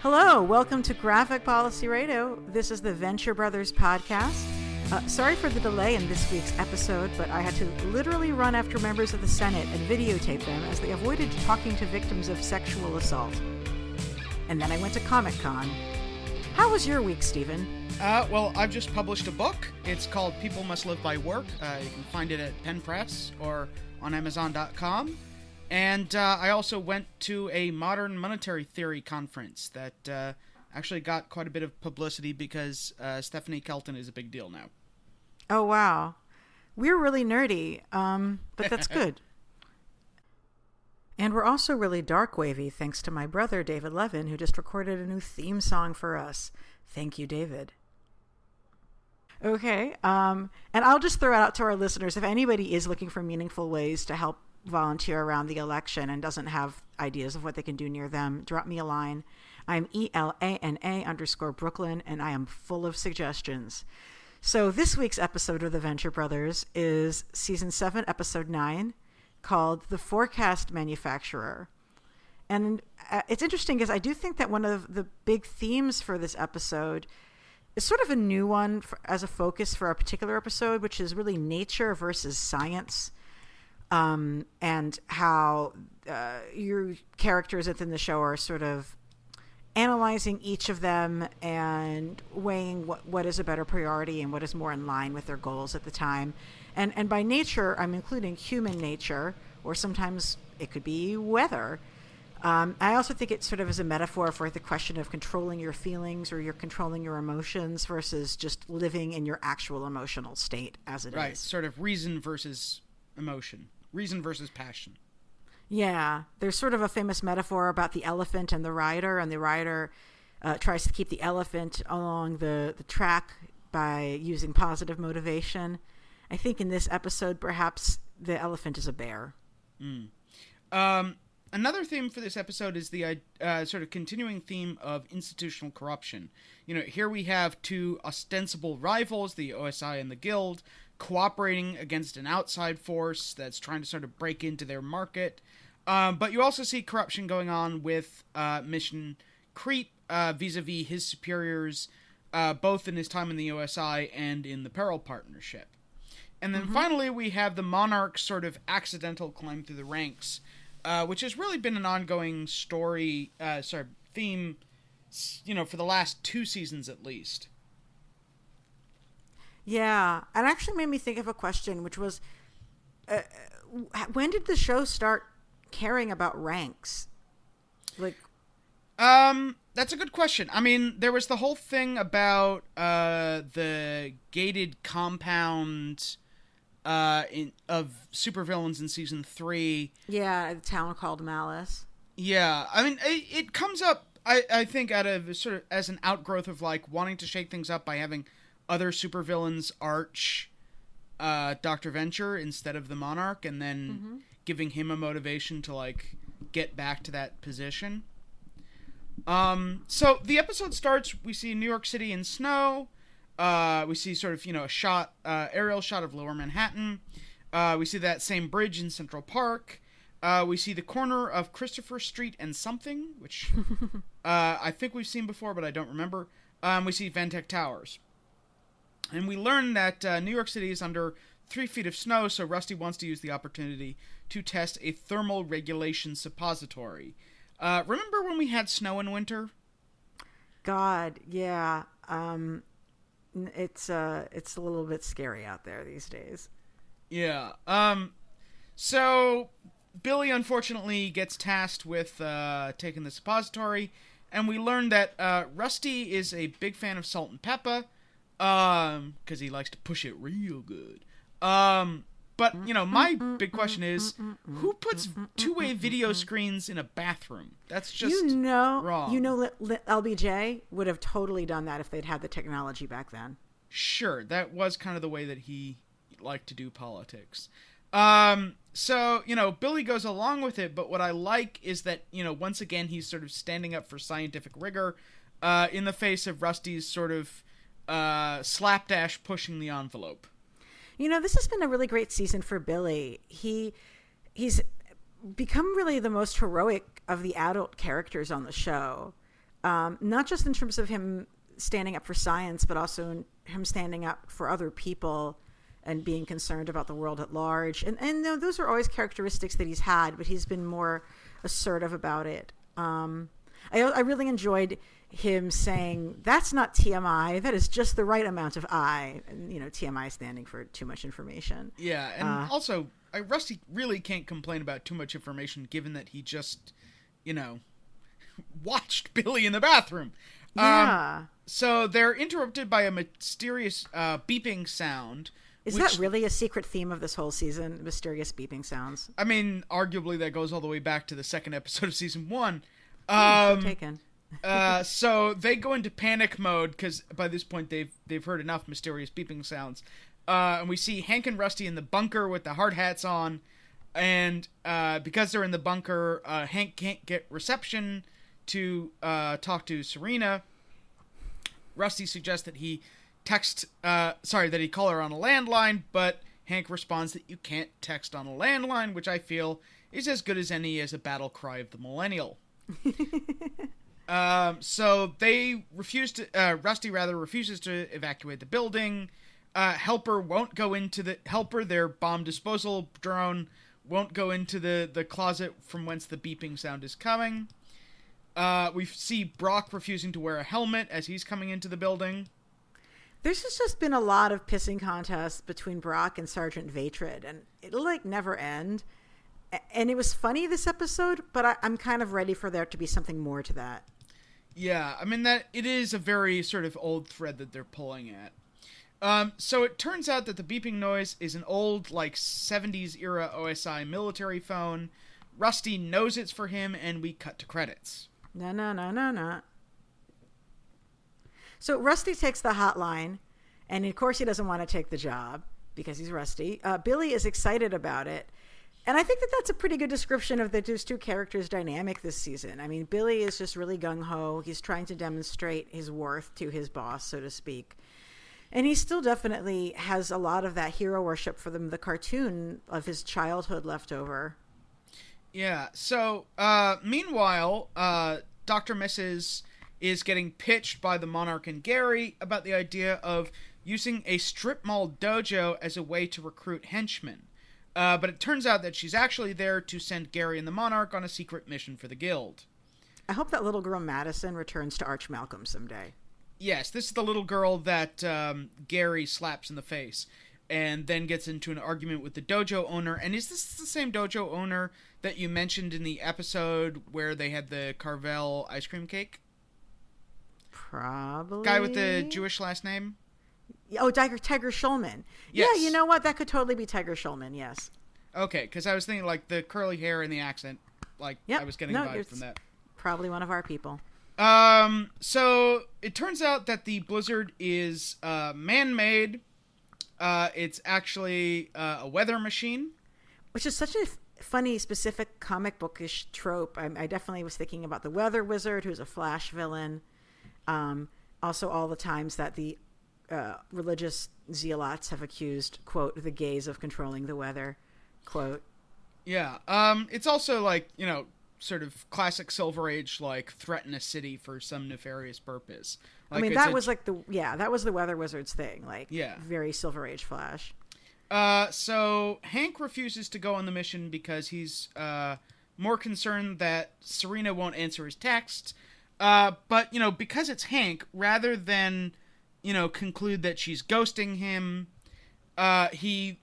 Hello, welcome to Graphic Policy Radio. This is the Venture Brothers podcast. Uh, sorry for the delay in this week's episode, but I had to literally run after members of the Senate and videotape them as they avoided talking to victims of sexual assault. And then I went to Comic Con. How was your week, Steven? Uh, well, I've just published a book. It's called People Must Live by Work. Uh, you can find it at Penn Press or on Amazon.com. And uh, I also went to a modern monetary theory conference that uh, actually got quite a bit of publicity because uh, Stephanie Kelton is a big deal now. Oh, wow. We're really nerdy, um, but that's good. and we're also really dark wavy thanks to my brother, David Levin, who just recorded a new theme song for us. Thank you, David. Okay. Um, and I'll just throw it out to our listeners if anybody is looking for meaningful ways to help volunteer around the election and doesn't have ideas of what they can do near them, drop me a line. I'm E L A N A underscore Brooklyn, and I am full of suggestions. So, this week's episode of The Venture Brothers is season seven, episode nine, called The Forecast Manufacturer. And uh, it's interesting because I do think that one of the big themes for this episode is sort of a new one for, as a focus for our particular episode, which is really nature versus science um, and how uh, your characters within the show are sort of analyzing each of them and weighing what, what is a better priority and what is more in line with their goals at the time. And, and by nature, I'm including human nature, or sometimes it could be weather. Um, I also think it sort of is a metaphor for the question of controlling your feelings or you're controlling your emotions versus just living in your actual emotional state as it right, is. sort of reason versus emotion, reason versus passion. Yeah, there's sort of a famous metaphor about the elephant and the rider, and the rider uh, tries to keep the elephant along the, the track by using positive motivation. I think in this episode, perhaps the elephant is a bear. Mm. Um, another theme for this episode is the uh, sort of continuing theme of institutional corruption. You know, here we have two ostensible rivals, the OSI and the Guild, cooperating against an outside force that's trying to sort of break into their market. Um, but you also see corruption going on with uh, Mission Creep vis a vis his superiors, uh, both in his time in the OSI and in the Peril Partnership. And then mm-hmm. finally, we have the Monarch's sort of accidental climb through the ranks, uh, which has really been an ongoing story, uh, sorry, theme, you know, for the last two seasons at least. Yeah, it actually made me think of a question, which was, uh, when did the show start caring about ranks? Like, um, that's a good question. I mean, there was the whole thing about uh the gated compound uh in of supervillains in season 3. Yeah, the town called Malice. Yeah. I mean, it, it comes up I I think out of sort of as an outgrowth of like wanting to shake things up by having other supervillains arch uh Dr. Venture instead of the Monarch and then mm-hmm giving him a motivation to like get back to that position. Um, so the episode starts. We see New York City in snow. Uh, we see sort of you know a shot, uh, aerial shot of Lower Manhattan. Uh, we see that same bridge in Central Park. Uh, we see the corner of Christopher Street and something, which uh, I think we've seen before, but I don't remember. Um, we see VenTech Towers, and we learn that uh, New York City is under three feet of snow, so Rusty wants to use the opportunity to test a thermal regulation suppository. Uh, remember when we had snow in winter? God, yeah. Um, it's uh, it's a little bit scary out there these days. Yeah. Um, so Billy unfortunately gets tasked with uh, taking the suppository, and we learn that uh, Rusty is a big fan of salt and pepper, um, because he likes to push it real good. Um, but you know, my big question is, who puts two-way video screens in a bathroom? That's just you know, wrong. You know, LBJ would have totally done that if they'd had the technology back then. Sure, that was kind of the way that he liked to do politics. Um, so you know, Billy goes along with it, but what I like is that you know, once again, he's sort of standing up for scientific rigor, uh, in the face of Rusty's sort of uh, slapdash pushing the envelope. You know, this has been a really great season for Billy. He he's become really the most heroic of the adult characters on the show. um, not just in terms of him standing up for science, but also him standing up for other people and being concerned about the world at large. And and you know, those are always characteristics that he's had, but he's been more assertive about it. Um, I, I really enjoyed him saying that's not TMI. That is just the right amount of I. And, you know, TMI standing for too much information. Yeah, and uh, also, I, Rusty really can't complain about too much information, given that he just, you know, watched Billy in the bathroom. Yeah. Um, so they're interrupted by a mysterious uh, beeping sound. Is which, that really a secret theme of this whole season? Mysterious beeping sounds. I mean, arguably that goes all the way back to the second episode of season one. Um, taken. Uh, so they go into panic mode because by this point they've they've heard enough mysterious beeping sounds, uh, and we see Hank and Rusty in the bunker with the hard hats on, and uh, because they're in the bunker, uh, Hank can't get reception to uh, talk to Serena. Rusty suggests that he text, uh, sorry, that he call her on a landline, but Hank responds that you can't text on a landline, which I feel is as good as any as a battle cry of the millennial. um, so they refuse to. Uh, Rusty rather refuses to evacuate the building. Uh, Helper won't go into the Helper. Their bomb disposal drone won't go into the the closet from whence the beeping sound is coming. Uh, we see Brock refusing to wear a helmet as he's coming into the building. There's just been a lot of pissing contests between Brock and Sergeant Hatred, and it'll like never end. And it was funny this episode, but I, I'm kind of ready for there to be something more to that. Yeah, I mean that it is a very sort of old thread that they're pulling at. Um, so it turns out that the beeping noise is an old, like 70s era OSI military phone. Rusty knows it's for him, and we cut to credits. No, no, no, no, no. So Rusty takes the hotline, and of course he doesn't want to take the job because he's Rusty. Uh, Billy is excited about it. And I think that that's a pretty good description of the those two characters' dynamic this season. I mean, Billy is just really gung ho. He's trying to demonstrate his worth to his boss, so to speak. And he still definitely has a lot of that hero worship for them, the cartoon of his childhood left over. Yeah. So, uh, meanwhile, uh, Dr. Mrs. is getting pitched by the Monarch and Gary about the idea of using a strip mall dojo as a way to recruit henchmen. Uh, but it turns out that she's actually there to send Gary and the Monarch on a secret mission for the Guild. I hope that little girl Madison returns to Arch Malcolm someday. Yes, this is the little girl that um, Gary slaps in the face and then gets into an argument with the dojo owner. And is this the same dojo owner that you mentioned in the episode where they had the Carvel ice cream cake? Probably. Guy with the Jewish last name? Oh, Tiger, Tiger Schulmann. Yes. Yeah, you know what? That could totally be Tiger Schulmann, yes. Okay, because I was thinking like the curly hair and the accent. Like Yep. I was getting No, a vibe from that. Probably one of our people. Um, so it turns out that the blizzard is uh, man-made. Uh, it's actually uh, a weather machine. Which is such a f- funny, specific comic bookish trope. I, I definitely was thinking about the Weather Wizard, who's a Flash villain. Um, also, all the times that the uh, religious zealots have accused, quote, the gays of controlling the weather, quote. Yeah. Um, it's also like you know, sort of classic Silver Age, like threaten a city for some nefarious purpose. Like I mean, that a- was like the, yeah, that was the Weather Wizard's thing. Like, Yeah. very Silver Age Flash. Uh, so Hank refuses to go on the mission because he's uh more concerned that Serena won't answer his texts. Uh, but you know, because it's Hank, rather than you know conclude that she's ghosting him, uh, he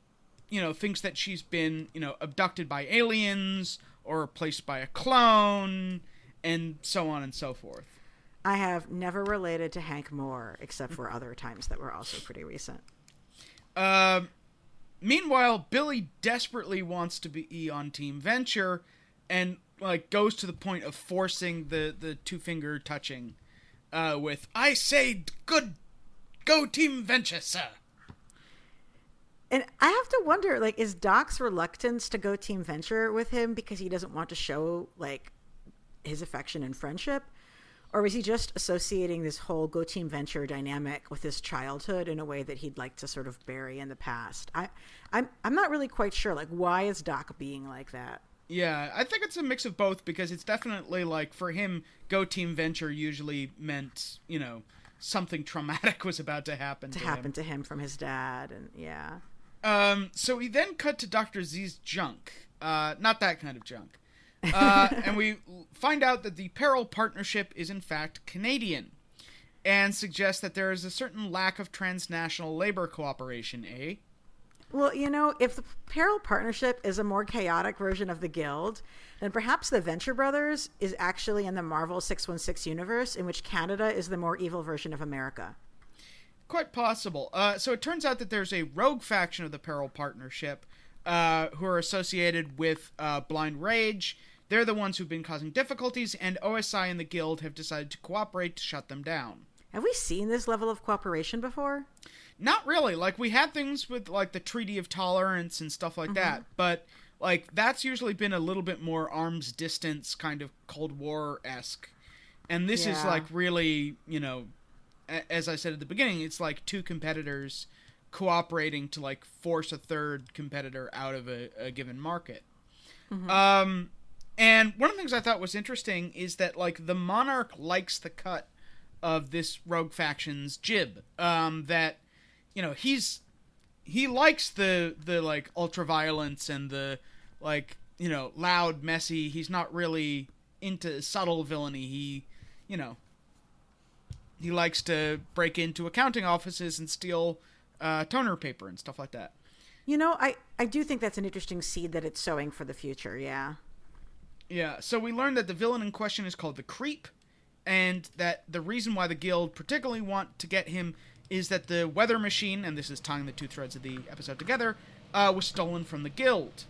you know thinks that she's been you know abducted by aliens or replaced by a clone, and so on and so forth. I have never related to Hank more, except for other times that were also pretty recent. Um, meanwhile, Billy desperately wants to be on Team Venture, and like goes to the point of forcing the the two finger touching, uh, with "I say good, go Team Venture, sir." And I have to wonder, like, is Doc's reluctance to go Team Venture with him because he doesn't want to show like his affection and friendship, or is he just associating this whole go Team Venture dynamic with his childhood in a way that he'd like to sort of bury in the past? I, I'm I'm not really quite sure. Like, why is Doc being like that? Yeah, I think it's a mix of both because it's definitely like for him, go Team Venture usually meant you know something traumatic was about to happen to, to, happen him. to him from his dad, and yeah. Um, so we then cut to Doctor Z's junk, uh, not that kind of junk, uh, and we find out that the Peril Partnership is in fact Canadian, and suggests that there is a certain lack of transnational labor cooperation. Eh? Well, you know, if the Peril Partnership is a more chaotic version of the Guild, then perhaps the Venture Brothers is actually in the Marvel 616 universe, in which Canada is the more evil version of America. Quite possible. Uh, so it turns out that there's a rogue faction of the Peril Partnership uh, who are associated with uh, Blind Rage. They're the ones who've been causing difficulties, and OSI and the Guild have decided to cooperate to shut them down. Have we seen this level of cooperation before? Not really. Like we had things with like the Treaty of Tolerance and stuff like that, but like that's usually been a little bit more arms distance kind of Cold War esque, and this is like really you know, a- as I said at the beginning, it's like two competitors cooperating to like force a third competitor out of a, a given market. Um, and one of the things I thought was interesting is that like the monarch likes the cut of this rogue faction's jib. Um, that you know he's he likes the the like ultra violence and the like you know loud messy. He's not really into subtle villainy. He you know he likes to break into accounting offices and steal uh, toner paper and stuff like that. You know, I, I do think that's an interesting seed that it's sowing for the future, yeah. Yeah, so we learned that the villain in question is called the Creep, and that the reason why the guild particularly want to get him is that the weather machine, and this is tying the two threads of the episode together, uh, was stolen from the guild.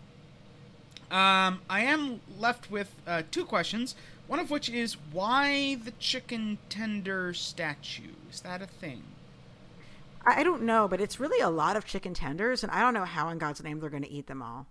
Um, I am left with uh, two questions. One of which is why the chicken tender statue? Is that a thing? I, I don't know, but it's really a lot of chicken tenders, and I don't know how in God's name they're going to eat them all.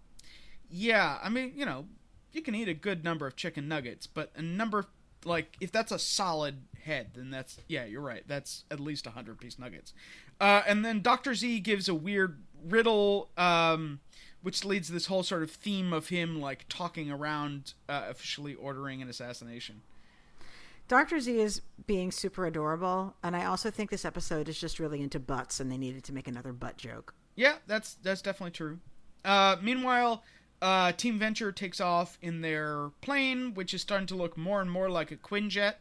Yeah, I mean, you know, you can eat a good number of chicken nuggets, but a number like if that's a solid head, then that's yeah, you're right. That's at least a hundred piece nuggets. Uh, and then Doctor Z gives a weird riddle, um, which leads this whole sort of theme of him like talking around uh, officially ordering an assassination. Dr. Z is being super adorable, and I also think this episode is just really into butts, and they needed to make another butt joke. Yeah, that's that's definitely true. Uh, meanwhile, uh, Team Venture takes off in their plane, which is starting to look more and more like a Quinjet.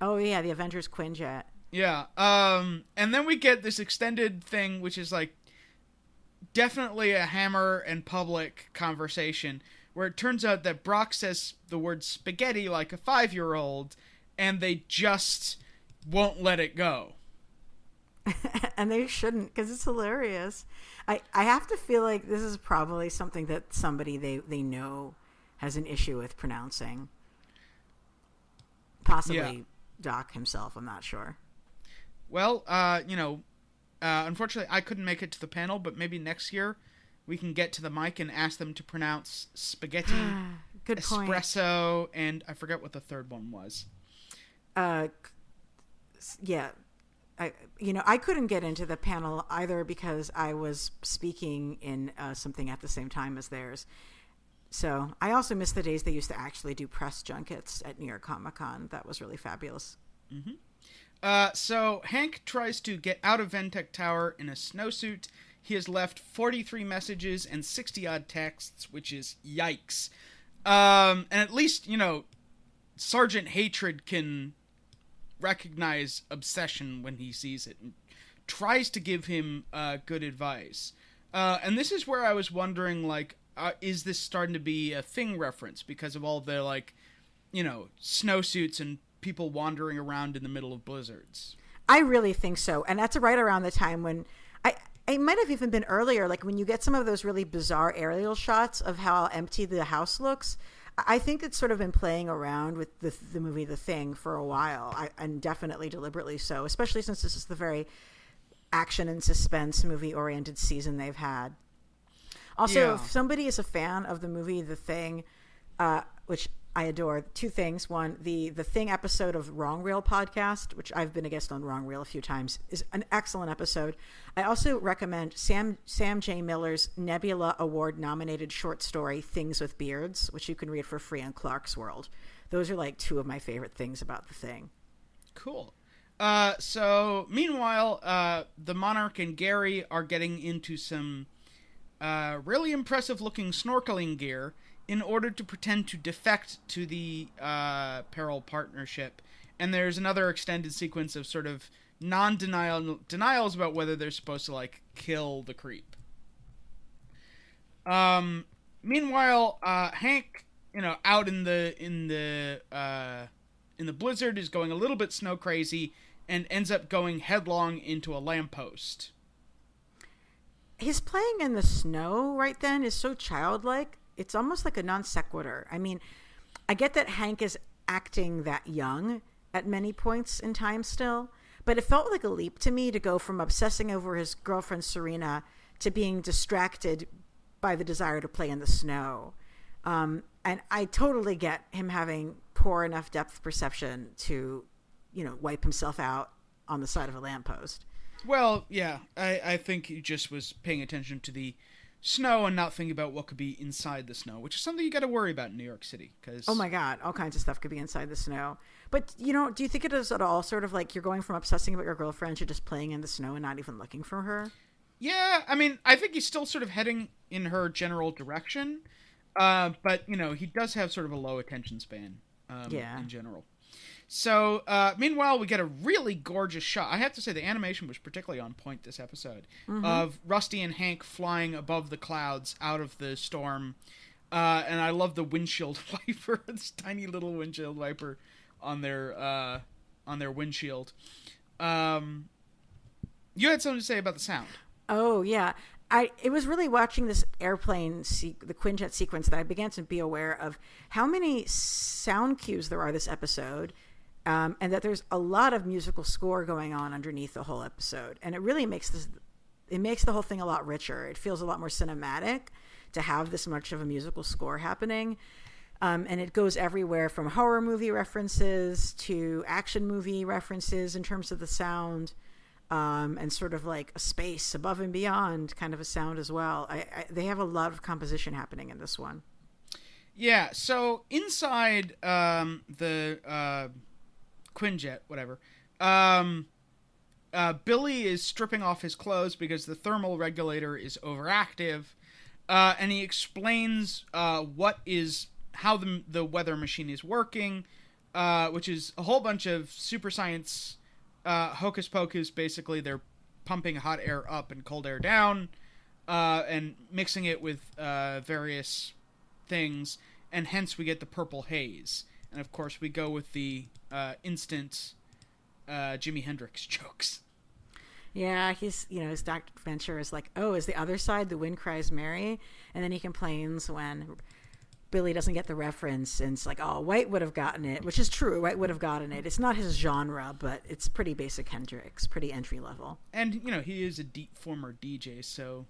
Oh, yeah, the Avengers Quinjet. Yeah. Um and then we get this extended thing which is like definitely a Hammer and Publick conversation where it turns out that Brock says the word spaghetti like a 5-year-old and they just won't let it go. and they shouldn't because it's hilarious. I, I have to feel like this is probably something that somebody they, they know has an issue with pronouncing. Possibly Yeah. Doc himself, I'm not sure. Well, uh, you know, uh, unfortunately I couldn't make it to the panel, but maybe next year we can get to the mic and ask them to pronounce spaghetti, Good point. espresso, and I forget what the third one was. uh, yeah, I you know I couldn't get into the panel either because I was speaking in uh, something at the same time as theirs. So I also miss the days they used to actually do press junkets at New York Comic Con. That was really fabulous. Uh, so Hank tries to get out of VenTech Tower in a snowsuit. He has left 43 messages and 60 odd texts, which is yikes. Um, and at least, you know, Sergeant Hatred can recognize obsession when he sees it and tries to give him uh, good advice. Uh, and this is where I was wondering, like, uh, is this starting to be a thing reference because of all the, like, you know, snowsuits and people wandering around in the middle of blizzards. I really think so, and that's right around the time when I. It might have even been earlier, like when you get some of those really bizarre aerial shots of how empty the house looks. I think it's sort of been playing around with the, the movie The Thing for a while, I, and definitely deliberately so, especially since this is the very action and suspense movie oriented season they've had. Also, Yeah. if somebody is a fan of the movie The Thing, uh, which I adore two things. One, the the Thing episode of Wrong Reel podcast, which I've been a guest on Wrong Reel a few times, is an excellent episode. I also recommend Sam Sam J Miller's Nebula Award nominated short story Things with Beards, which you can read for free on Clarkesworld. Those are like two of my favorite things about the thing. Cool. Uh, so meanwhile, uh, the Monarch and Gary are getting into some uh, really impressive looking snorkeling gear in order to pretend to defect to the uh, Peril partnership. And there's another extended sequence of sort of non-denial denials about whether they're supposed to like kill the creep. Um, meanwhile, uh, Hank, you know, out in the in the uh, in the blizzard, is going a little bit snow crazy and ends up going headlong into a lamppost. His playing in the snow right then is so childlike. It's almost like a non sequitur. I mean, I get that Hank is acting that young at many points in time still, but it felt like a leap to me to go from obsessing over his girlfriend Serena to being distracted by the desire to play in the snow. Um, and I totally get him having poor enough depth perception to, you know, wipe himself out on the side of a lamppost. Well, yeah, I, I think he just was paying attention to the snow and not think about what could be inside the snow, which is something you got to worry about in New York City. Because oh my god, all kinds of stuff could be inside the snow. But you know, do you think it is at all sort of like you're going from obsessing about your girlfriend to just playing in the snow and not even looking for her? Yeah, I mean, I think he's still sort of heading in her general direction, uh, but you know, he does have sort of a low attention span. Um, yeah. In general. So, uh, meanwhile, we get a really gorgeous shot. I have to say, the animation was particularly on point this episode mm-hmm. of Rusty and Hank flying above the clouds out of the storm. Uh, and I love the windshield wiper, this tiny little windshield wiper on their uh, on their windshield. Um, you had something to say about the sound. Oh yeah, I it was really watching this airplane se- the Quinjet sequence that I began to be aware of how many sound cues there are this episode um, and that there's a lot of musical score going on underneath the whole episode, and it really makes this it makes the whole thing a lot richer. It feels a lot more cinematic to have this much of a musical score happening. Um, and it goes everywhere from horror movie references to action movie references in terms of the sound, um, and sort of like a space above and beyond kind of a sound as well. I, I, they have a lot of composition happening in this one. Yeah. So inside um, the uh, Quinjet, whatever. Um, uh, Billy is stripping off his clothes because the thermal regulator is overactive, uh, and he explains uh, what is how the the weather machine is working, uh, which is a whole bunch of super science uh, hocus pocus. Basically, they're pumping hot air up and cold air down, uh, and mixing it with various things, and hence we get the purple haze. And of course, we go with the uh, instant uh, Jimi Hendrix jokes. Yeah, he's you know his Dr. Venture is like, oh, is the other side the wind cries Mary, and then he complains when Billy doesn't get the reference, and it's like, oh, White would have gotten it, which is true. White would have gotten it. It's not his genre, but it's pretty basic Hendrix, pretty entry level. And you know he is a deep former DJ, so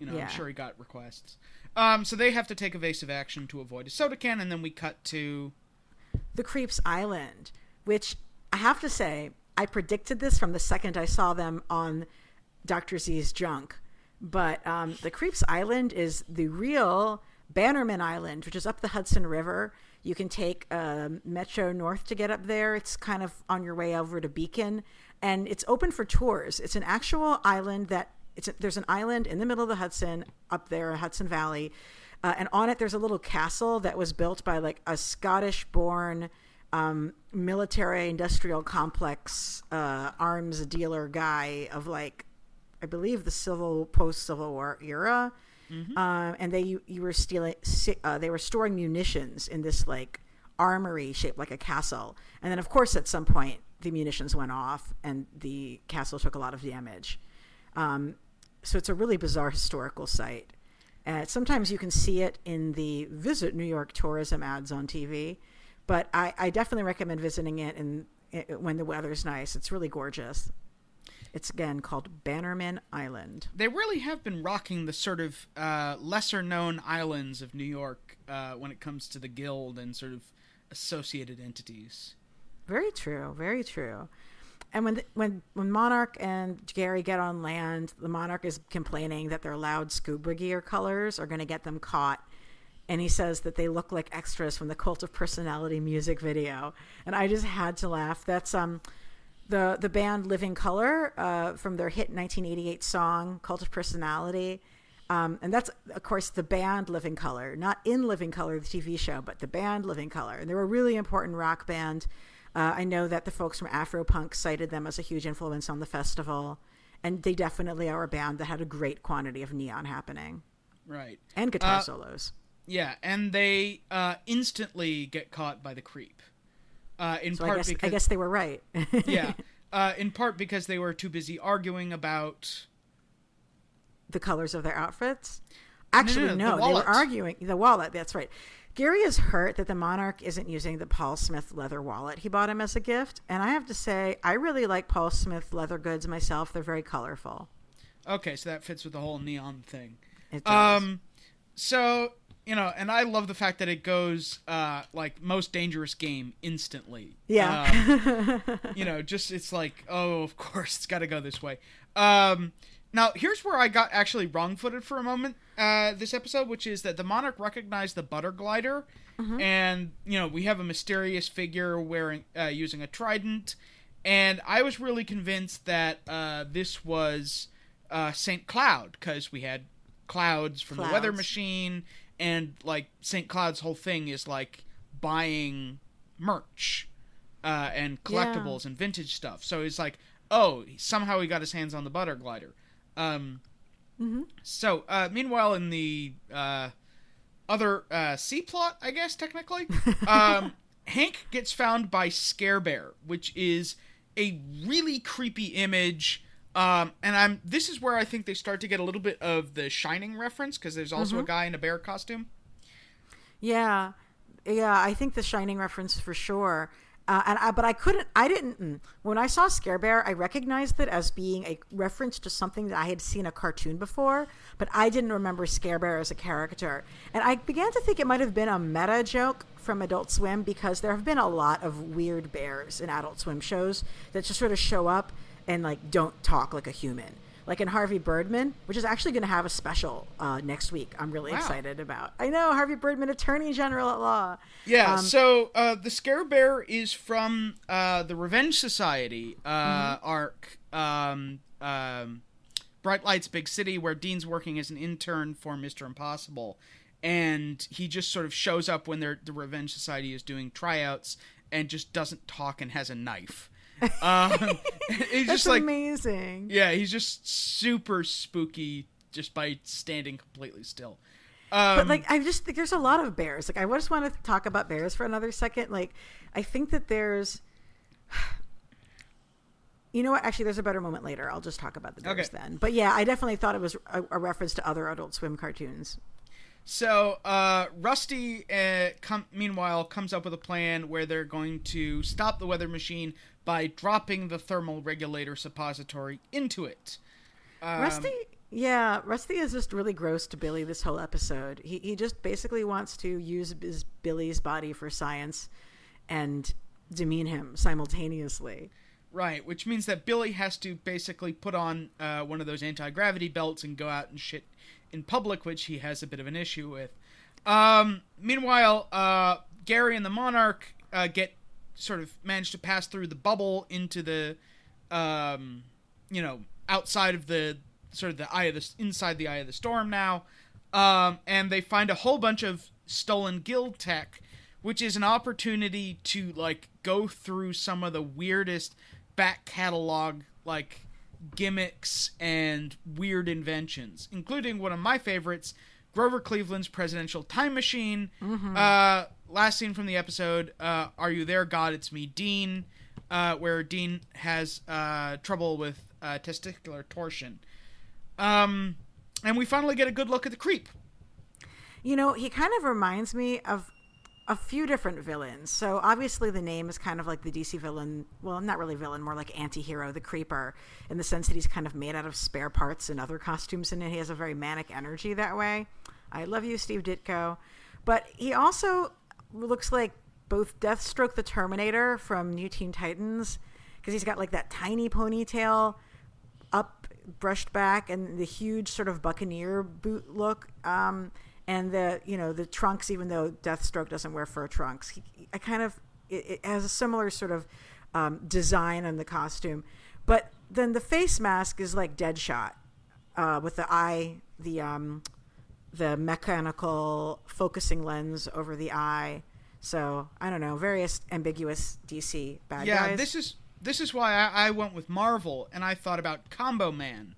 you know yeah. I'm sure he got requests. Um, so they have to take evasive action to avoid a soda can, and then we cut to the Creeps Island which I have to say, I predicted this from the second I saw them on Dr. Z's junk. But um, the Creeps Island is the real Bannerman Island, which is up the Hudson River. You can take uh, Metro North to get up there. It's kind of on your way over to Beacon, and it's open for tours. It's an actual island that it's a, there's an island in the middle of the Hudson up there, Hudson Valley, uh, and on it there's a little castle that was built by like a Scottish-born um, military industrial complex uh, arms dealer guy of like I believe the civil post Civil War era, mm-hmm. um, and they you, you were stealing uh, they were storing munitions in this like armory shaped like a castle, and then of course at some point the munitions went off and the castle took a lot of damage. Um, so it's a really bizarre historical site. Uh, sometimes you can see it in the Visit New York tourism ads on TV but I, I definitely recommend visiting it and when the weather's nice. It's really gorgeous. It's again called Bannerman Island. They really have been rocking the sort of uh, lesser known islands of New York uh, when it comes to the Guild and sort of associated entities. Very true. Very true. And when the, when when Monarch and Gary get on land, the Monarch is complaining that their loud scuba gear colors are going to get them caught. And he says that they look like extras from the Cult of Personality music video. And I just had to laugh. That's um the the band Living Colour uh, from their hit 1988 song Cult of Personality. Um, and that's, of course, the band Living Colour, not in Living Color, the TV show, but the band Living Colour. And they were a really important rock band. Uh, I know that the folks from Afropunk cited them as a huge influence on the festival. And they definitely are a band that had a great quantity of neon happening. Right. And guitar Uh, solos. Yeah, and they uh, instantly get caught by the creep. Uh, in So part I guess, because I guess they were right. yeah, uh, in part because they were too busy arguing about the colors of their outfits. Actually, no, no, the they were arguing the wallet. That's right. Gary is hurt that the Monarch isn't using the Paul Smith leather wallet he bought him as a gift. And I have to say, I really like Paul Smith leather goods myself. They're very colorful. okay, so that fits with the whole neon thing. It does. Um, so you know, and I love the fact that it goes uh like most dangerous game instantly. yeah. Um, you know, just it's like, oh, of course, it's got to go this way. Um, now here's where I got actually wrong-footed for a moment. Uh, this episode, which is that the monarch recognized the butter glider, and you know we have a mysterious figure wearing uh, using a trident, and I was really convinced that uh, this was uh, Saint Cloud because we had clouds from the weather machine, and like Saint Cloud's whole thing is like buying merch uh, and collectibles and vintage stuff. So it's like, oh, somehow he got his hands on the butter glider. Um, So, uh, meanwhile, in the uh, other uh, C plot, I guess technically, um, Hank gets found by Scare Bear, which is a really creepy image. Um, and I'm this is where I think they start to get a little bit of the Shining reference because there's also a guy in a bear costume. Yeah, yeah. I think the Shining reference for sure. Uh, and I, but I couldn't. I didn't. mm. When I saw Scare Bear, I recognized it as being a reference to something that I had seen a cartoon before, but I didn't remember Scare Bear as a character. And I began to think it might have been a meta joke from Adult Swim because there have been a lot of weird bears in Adult Swim shows that just sort of show up and like don't talk like a human. Like in Harvey Birdman, which is actually going to have a special uh, next week. I'm really Wow. excited about. I know Harvey Birdman, Attorney General at Law. Yeah, Um, so uh, the Scare Bear is from uh, the Revenge Society uh, Mm-hmm. arc, um, um, Bright Lights, Big City, where Dean's working as an intern for Mister Impossible, and he just sort of shows up when they're, the Revenge Society is doing tryouts and just doesn't talk and has a knife. Um, he's That's just like amazing. yeah, he's just super spooky just by standing completely still. Um, but like, I just think there's a lot of bears. Like, I just want to talk about bears for another second. Like, I think that there's. You know what? Actually, there's a better moment later. I'll just talk about the bears Okay. then. But yeah, I definitely thought it was a, a reference to other Adult Swim cartoons. So, uh, Rusty, uh, com- meanwhile, comes up with a plan where they're going to stop the weather machine by dropping the thermal regulator suppository into it. Um, Rusty, yeah, Rusty is just really gross to Billy this whole episode. He he just basically wants to use his Billy's body for science, and demean him simultaneously. Right, which means that Billy has to basically put on uh, one of those anti gravity belts and go out and shit in public, which he has a bit of an issue with. Um, meanwhile, uh, Gary and the Monarch uh, get sort of manage to pass through the bubble into the, um, you know, outside of the sort of the eye of the inside the eye of the storm now, um, and they find a whole bunch of stolen guild tech, which is an opportunity to like go through some of the weirdest back catalog like gimmicks and weird inventions, including one of my favorites, Grover Cleveland's presidential time machine. Uh, last scene from the episode, uh, "Are you there, God? It's me, Dean," uh, where Dean has uh, trouble with uh, testicular torsion. Um, and we finally get a good look at the creep. You know, he kind of reminds me of a few different villains. So obviously the name is kind of like the DC villain, well, not really villain, more like anti-hero, the Creeper, in the sense that he's kind of made out of spare parts and other costumes and he has a very manic energy that way. I love you, Steve Ditko. But he also looks like both Deathstroke the Terminator from New Teen Titans, because he's got like that tiny ponytail up brushed back and the huge sort of buccaneer boot look um, and the you know the trunks even though deathstroke doesn't wear fur trunks he, i kind of it, it, has a similar sort of um, design on the costume. But then the face mask is like deadshot uh, with the eye the um, the mechanical focusing lens over the eye. So i don't know various ambiguous dc bad yeah guys. this is this is why I, I, went with Marvel and I thought about Combo Man,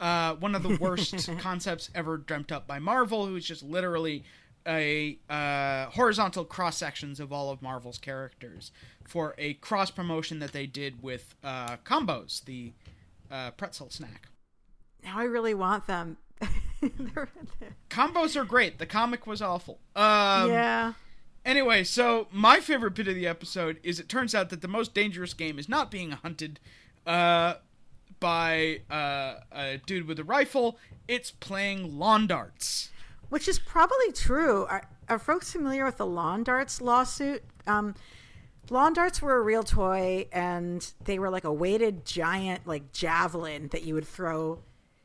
uh, one of the worst concepts ever dreamt up by Marvel, who is just literally a uh, horizontal cross sections of all of Marvel's characters for a cross promotion that they did with uh, Combos, the uh, pretzel snack. Now I really want them. Combos are great. The comic was awful. Um, yeah. Anyway, so my favorite bit of the episode is it turns out that the most dangerous game is not being hunted uh, by uh, a dude with a rifle, it's playing lawn darts. Which is probably true. Are, are folks familiar with the lawn darts lawsuit? Um, lawn darts were a real toy, and they were like a weighted giant, like javelin that you would throw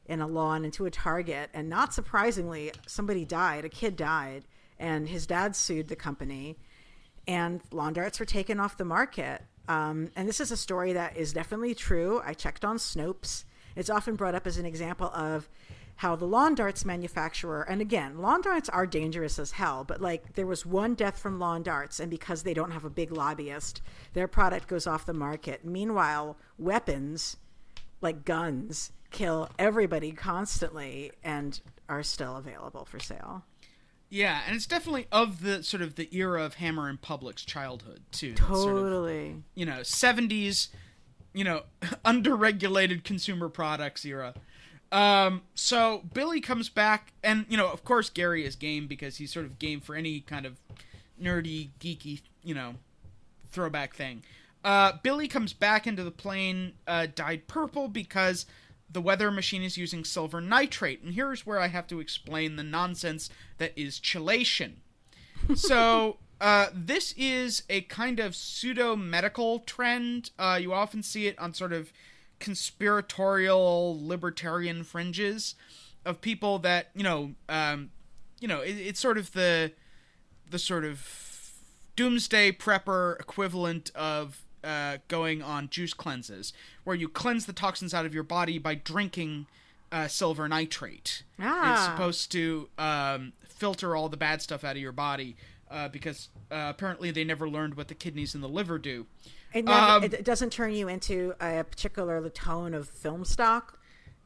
in a lawn into a target. And not surprisingly, somebody died. A kid died and his dad sued the company, and lawn darts were taken off the market. Um, and this is a story that is definitely true. I checked on Snopes. It's often brought up as an example of how the lawn darts manufacturer, and again, lawn darts are dangerous as hell, but like there was one death from lawn darts, and because they don't have a big lobbyist, their product goes off the market. Meanwhile, weapons like guns kill everybody constantly and are still available for sale. Yeah, and it's definitely of the sort of the era of Hammer and Publick's childhood too. Totally. Sort of, you know, seventies, you know, underregulated consumer products era. Um, so Billy comes back, and you know, of course, Gary is game because he's sort of game for any kind of nerdy, geeky, you know, throwback thing. Uh, Billy comes back into the plane uh, dyed purple because the weather machine is using silver nitrate. And here's where I have to explain the nonsense that is chelation. so, uh, this is a kind of pseudo medical trend. Uh, you often see it on sort of conspiratorial libertarian fringes of people that, you know, um, you know, it, it's sort of the the sort of doomsday prepper equivalent of uh, going on juice cleanses, where you cleanse the toxins out of your body by drinking uh, silver nitrate. Ah. It's supposed to um, filter all the bad stuff out of your body uh, because uh, apparently they never learned what the kidneys and the liver do. It, never, um, it doesn't turn you into a particular tone of film stock.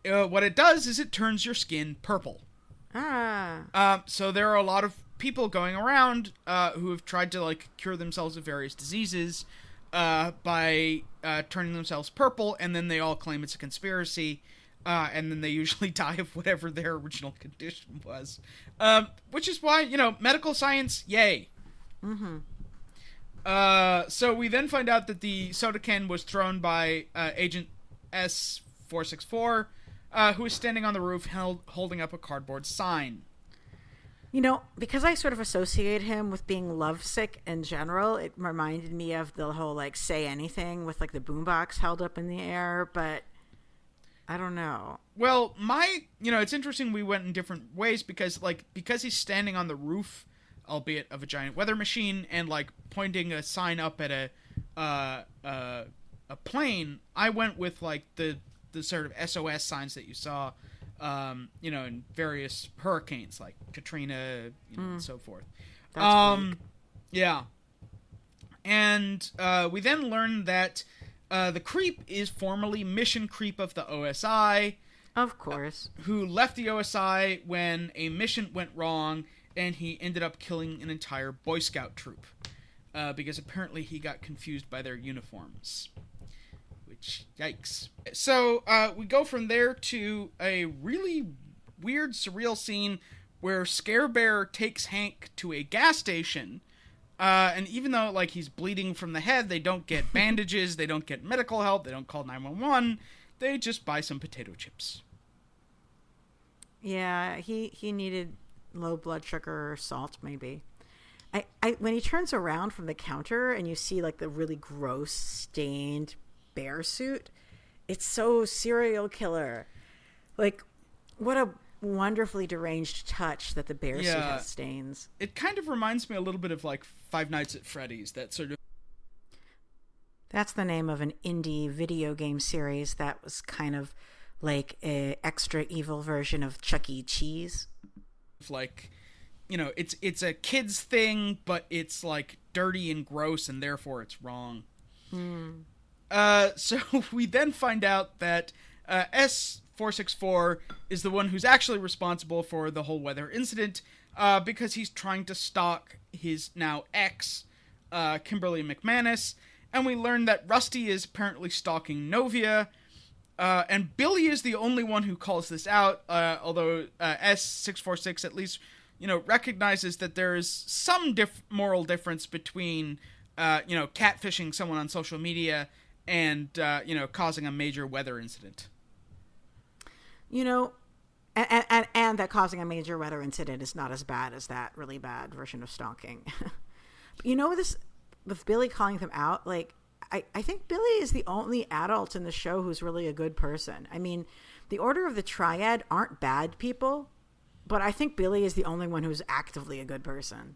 Uh, what it does is it turns your skin purple. Ah. Um, so there are a lot of people going around uh, who have tried to like cure themselves of various diseases uh, by uh, turning themselves purple, and then they all claim it's a conspiracy, uh, and then they usually die of whatever their original condition was. Um, which is why, you know, medical science, yay. Mm-hmm. Uh, so we then find out that the soda can was thrown by uh, Agent S464, uh, who is standing on the roof held, holding up a cardboard sign. You know, because I sort of associate him with being lovesick in general, it reminded me of the whole like say anything with like the boombox held up in the air, but I don't know. Well, my, you know, it's interesting we went in different ways because like because he's standing on the roof, albeit of a giant weather machine and like pointing a sign up at a uh uh a plane, I went with like the the sort of SOS signs that you saw um, you know, in various hurricanes like Katrina you know, mm. and so forth. That's um, yeah. And uh, we then learn that uh, the creep is formerly mission creep of the OSI. Of course. Uh, who left the OSI when a mission went wrong and he ended up killing an entire Boy Scout troop. Uh, because apparently he got confused by their uniforms which yikes. So uh, we go from there to a really weird, surreal scene where Scare Bear takes Hank to a gas station. Uh, and even though like he's bleeding from the head, they don't get bandages, they don't get medical help, they don't call 911. They just buy some potato chips. Yeah, he he needed low blood sugar or salt maybe. I, I when he turns around from the counter and you see like the really gross stained bear suit, it's so serial killer. Like, what a wonderfully deranged touch that the bear suit has stains. It kind of reminds me a little bit of like Five Nights at Freddy's, that sort of That's the name of an indie video game series that was kind of like a extra evil version of Chuck E. Cheese. like you know, it's it's a kids thing, but it's like dirty and gross and therefore it's wrong. Hmm. Uh, so we then find out that uh, S464 is the one who's actually responsible for the whole weather incident uh, because he's trying to stalk his now ex, uh, Kimberly McManus. And we learn that Rusty is apparently stalking Novia. Uh, and Billy is the only one who calls this out, although uh, S646 at least, you know, recognizes that there is some diff- moral difference between, you know, catfishing someone on social media and, uh, you know, causing a major weather incident. You know, and, and, and, that causing a major weather incident is not as bad as that really bad version of stalking. but you know, this with Billy calling them out, like, I, I think Billy is the only adult in the show who's really a good person. I mean, the Order of the Triad aren't bad people, but I think Billy is the only one who's actively a good person.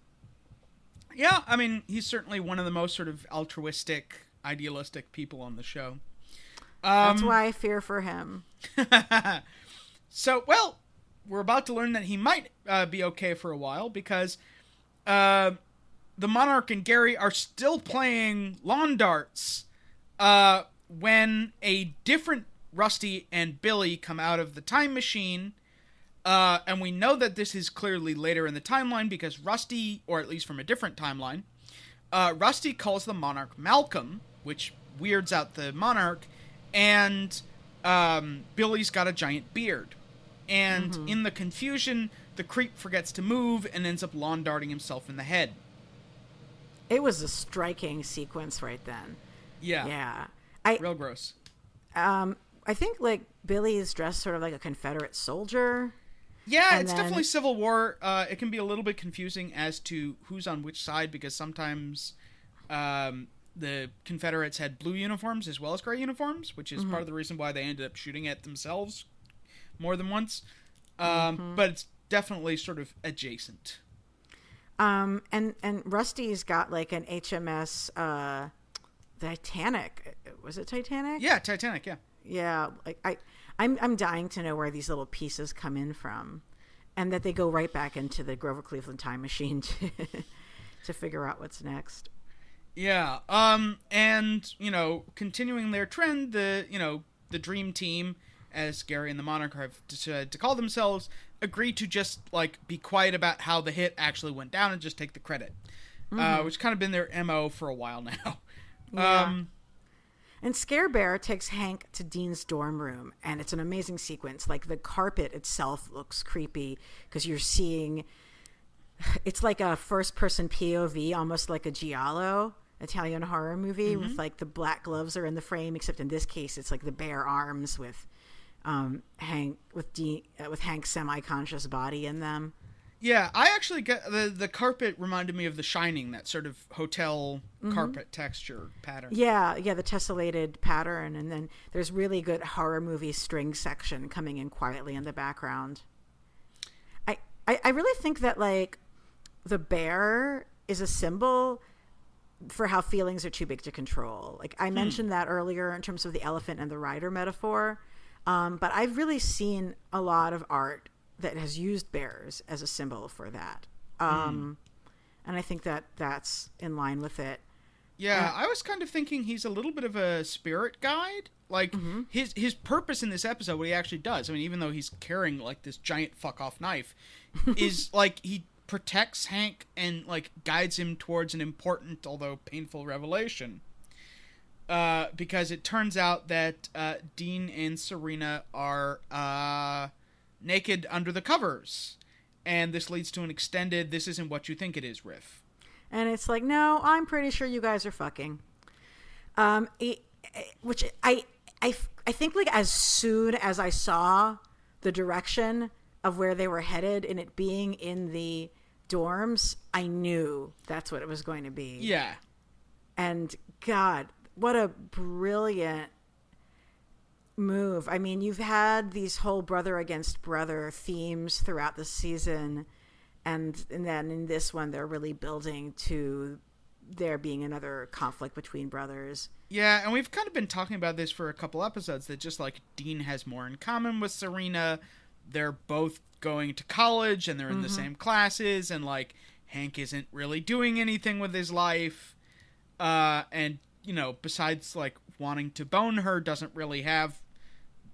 Yeah, I mean, he's certainly one of the most sort of altruistic, idealistic people on the show. That's why I fear for him. So, well, we're about to learn that he might uh, be okay for a while because uh, the Monarch and Gary are still playing lawn darts uh, when a different Rusty and Billy come out of the time machine. Uh, and we know that this is clearly later in the timeline because Rusty, or at least from a different timeline, uh, Rusty calls the Monarch Malcolm, which weirds out the Monarch, and um, Billy's got a giant beard. And in the confusion, the creep forgets to move and ends up lawn darting himself in the head. It was a striking sequence right then. Yeah, Yeah. I real gross. um I think like Billy is dressed sort of like a Confederate soldier. Yeah, it's then- definitely Civil War. Uh, it can be a little bit confusing as to who's on which side because sometimes um, the Confederates had blue uniforms as well as gray uniforms, which is part of the reason why they ended up shooting at themselves more than once. Um, But it's definitely sort of adjacent. Um and and Rusty's got like an HMS uh Titanic. Was it Titanic? Yeah, Titanic. Yeah. Yeah, like I I'm I'm dying to know where these little pieces come in from and that they go right back into the Grover Cleveland time machine to to figure out what's next. Yeah. Um and, you know, continuing their trend, the, you know, the dream team as Gary and the Monarch have decided to call themselves agree to just like be quiet about how the hit actually went down and just take the credit. Uh which kind of been their MO for a while now. Yeah. Um And Scare Bear takes Hank to Dean's dorm room, and it's an amazing sequence. Like the carpet itself looks creepy because you're seeing. It's like a first-person POV, almost like a giallo Italian horror movie, with like the black gloves are in the frame. Except in this case, it's like the bare arms with um, Hank with Dean uh, with Hank's semi-conscious body in them. Yeah, I actually get the the carpet reminded me of The Shining, that sort of hotel carpet texture pattern. Yeah, yeah, the tessellated pattern, and then there's really good horror movie string section coming in quietly in the background. I, I, I really think that like the bear is a symbol for how feelings are too big to control. Like I mentioned that earlier in terms of the elephant and the rider metaphor, um, but I've really seen a lot of art that has used bears as a symbol for that. Um, And I think that that's in line with it. Yeah, I was kind of thinking he's a little bit of a spirit guide. Like his his purpose in this episode, what he actually does. I mean, even though he's carrying like this giant fuck off knife, is like he protects Hank and like guides him towards an important although painful revelation. Uh, because it turns out that uh, Dean and Serena are uh, naked under the covers, and this leads to an extended "This isn't what you think it is" riff. And it's like, no, I'm pretty sure you guys are fucking. Um, it, which I, I, I think like as soon as I saw the direction of where they were headed and it being in the dorms, I knew that's what it was going to be. Yeah. And God, what a brilliant move. I mean, you've had these whole brother against brother themes throughout the season. And, and then in this one, they're really building to there being another conflict between brothers. Yeah, and we've kind of been talking about this for a couple episodes that just like Dean has more in common with Serena. They're both going to college and they're in mm-hmm. the same classes, and like Hank isn't really doing anything with his life. Uh, and, you know, besides like wanting to bone her, doesn't really have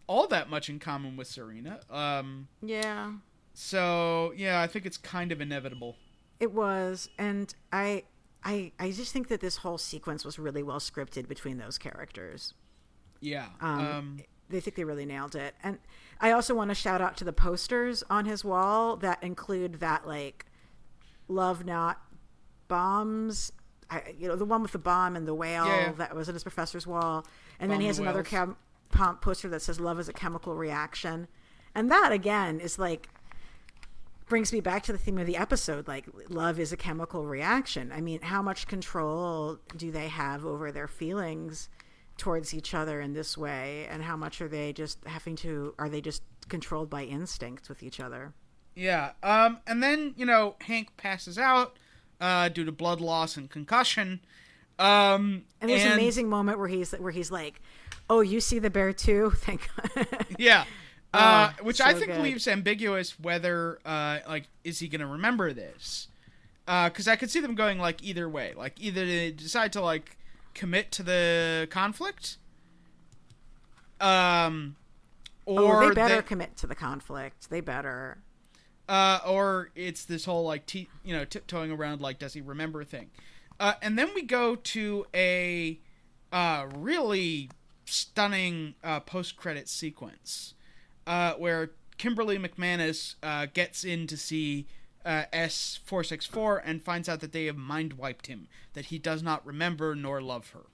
all that much in common with Serena. Um, yeah. So, yeah, I think it's kind of inevitable. It was. And I I I just think that this whole sequence was really well scripted between those characters. Yeah. Um, um, they think they really nailed it. And I also want to shout out to the posters on his wall that include that like love not bombs. I, you know the one with the bomb and the whale yeah. that was in his professor's wall, and bomb then he has the another cam- poster that says "Love is a chemical reaction," and that again is like brings me back to the theme of the episode like love is a chemical reaction i mean how much control do they have over their feelings towards each other in this way and how much are they just having to are they just controlled by instinct with each other yeah um and then you know hank passes out uh due to blood loss and concussion um and there's and... an amazing moment where he's where he's like oh you see the bear too thank god yeah uh, oh, which so I think good. leaves ambiguous whether uh, like is he going to remember this? Because uh, I could see them going like either way. Like either they decide to like commit to the conflict, um, or oh, they better they, commit to the conflict. They better. Uh, or it's this whole like t- you know tiptoeing around like does he remember thing, uh, and then we go to a uh, really stunning uh, post credit sequence uh, where Kimberly McManus uh, gets in to see uh, S464 and finds out that they have mind wiped him, that he does not remember nor love her.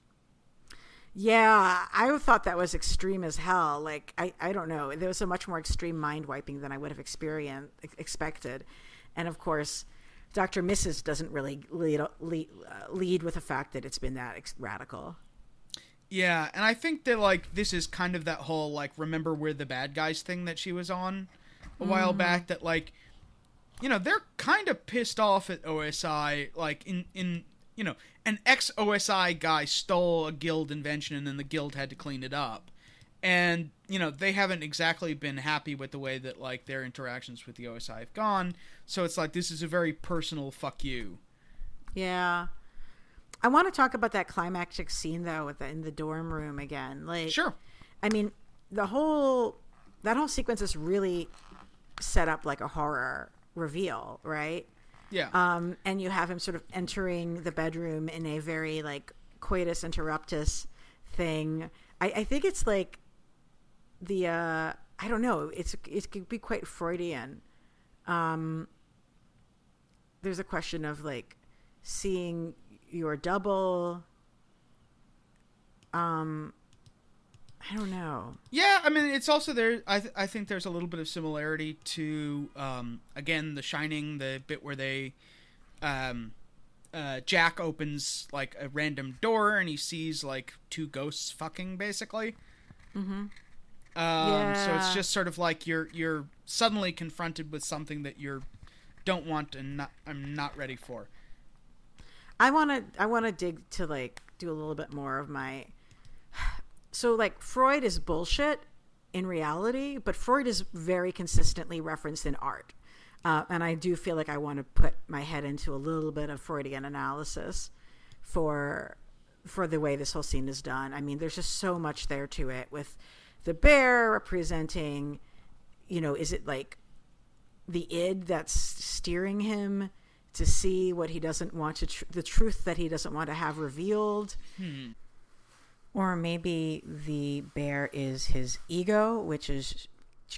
Yeah, I thought that was extreme as hell. Like, I, I don't know. There was a much more extreme mind wiping than I would have experienced, expected. And of course, Dr. Mrs. doesn't really lead, lead, uh, lead with the fact that it's been that ex- radical. Yeah, and I think that like this is kind of that whole like remember we're the bad guys thing that she was on a mm. while back that like you know, they're kind of pissed off at OSI like in in you know, an ex OSI guy stole a guild invention and then the guild had to clean it up. And, you know, they haven't exactly been happy with the way that like their interactions with the OSI have gone. So it's like this is a very personal fuck you. Yeah. I want to talk about that climactic scene though, with the, in the dorm room again. Like, sure. I mean, the whole that whole sequence is really set up like a horror reveal, right? Yeah. Um, and you have him sort of entering the bedroom in a very like coitus interruptus thing. I, I think it's like the uh, I don't know. It's it could be quite Freudian. Um, there's a question of like seeing your double um I don't know. Yeah, I mean, it's also there. I th- I think there's a little bit of similarity to um, again The Shining, the bit where they um, uh, Jack opens like a random door and he sees like two ghosts fucking basically. Mm-hmm. Um, yeah. So it's just sort of like you're you're suddenly confronted with something that you're don't want and not I'm not ready for. I want to I want to dig to like do a little bit more of my so like Freud is bullshit in reality, but Freud is very consistently referenced in art. Uh, and I do feel like I want to put my head into a little bit of Freudian analysis for for the way this whole scene is done. I mean, there's just so much there to it with the bear representing, you know, is it like the id that's steering him? to see what he doesn't want to, tr- the truth that he doesn't want to have revealed. Hmm. Or maybe the bear is his ego, which is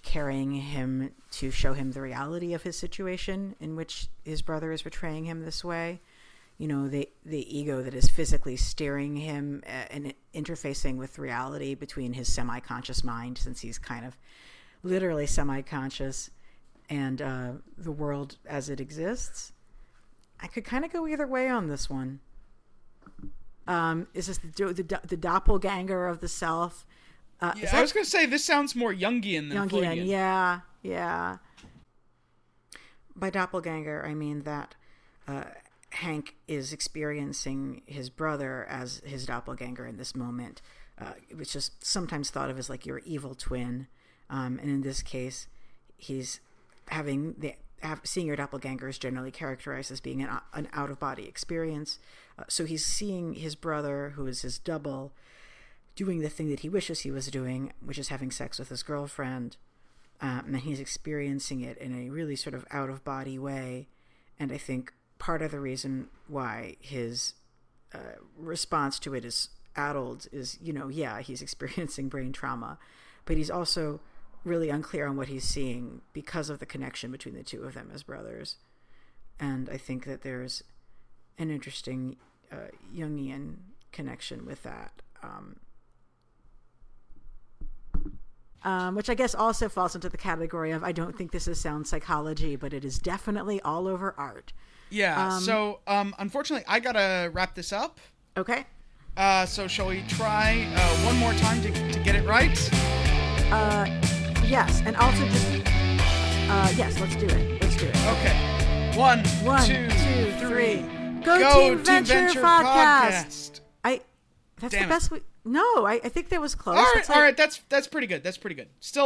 carrying him to show him the reality of his situation in which his brother is betraying him this way. You know, the the ego that is physically steering him uh, and interfacing with reality between his semi-conscious mind, since he's kind of literally semi-conscious, and uh, the world as it exists I could kind of go either way on this one. Um, is this the the, the doppelganger of the self? Uh, yeah, I was going to say this sounds more Jungian than Jungian. Freudian. Yeah, yeah. By doppelganger, I mean that uh, Hank is experiencing his brother as his doppelganger in this moment, uh, which is sometimes thought of as like your evil twin. Um, and in this case, he's having the seeing your doppelganger is generally characterized as being an, an out of body experience. Uh, so he's seeing his brother, who is his double, doing the thing that he wishes he was doing, which is having sex with his girlfriend. Um, and he's experiencing it in a really sort of out of body way. And I think part of the reason why his uh, response to it is addled is, you know, yeah, he's experiencing brain trauma, but he's also really unclear on what he's seeing because of the connection between the two of them as brothers. And I think that there's an interesting uh, Jungian connection with that. Um, um, which I guess also falls into the category of I don't think this is sound psychology, but it is definitely all over art. Yeah. Um, so um, unfortunately, I gotta wrap this up. Okay. Uh, so shall we try uh, one more time to, to get it right? Uh, yes, and also just uh, yes, let's do it. Let's do it. Okay. One, one, two, two three. Go, Go Team Venture, Venture podcast. podcast. I. That's Damn the it. best we. No, I, I think that was close. All right, That's all like- right. That's that's pretty good. That's pretty good. Still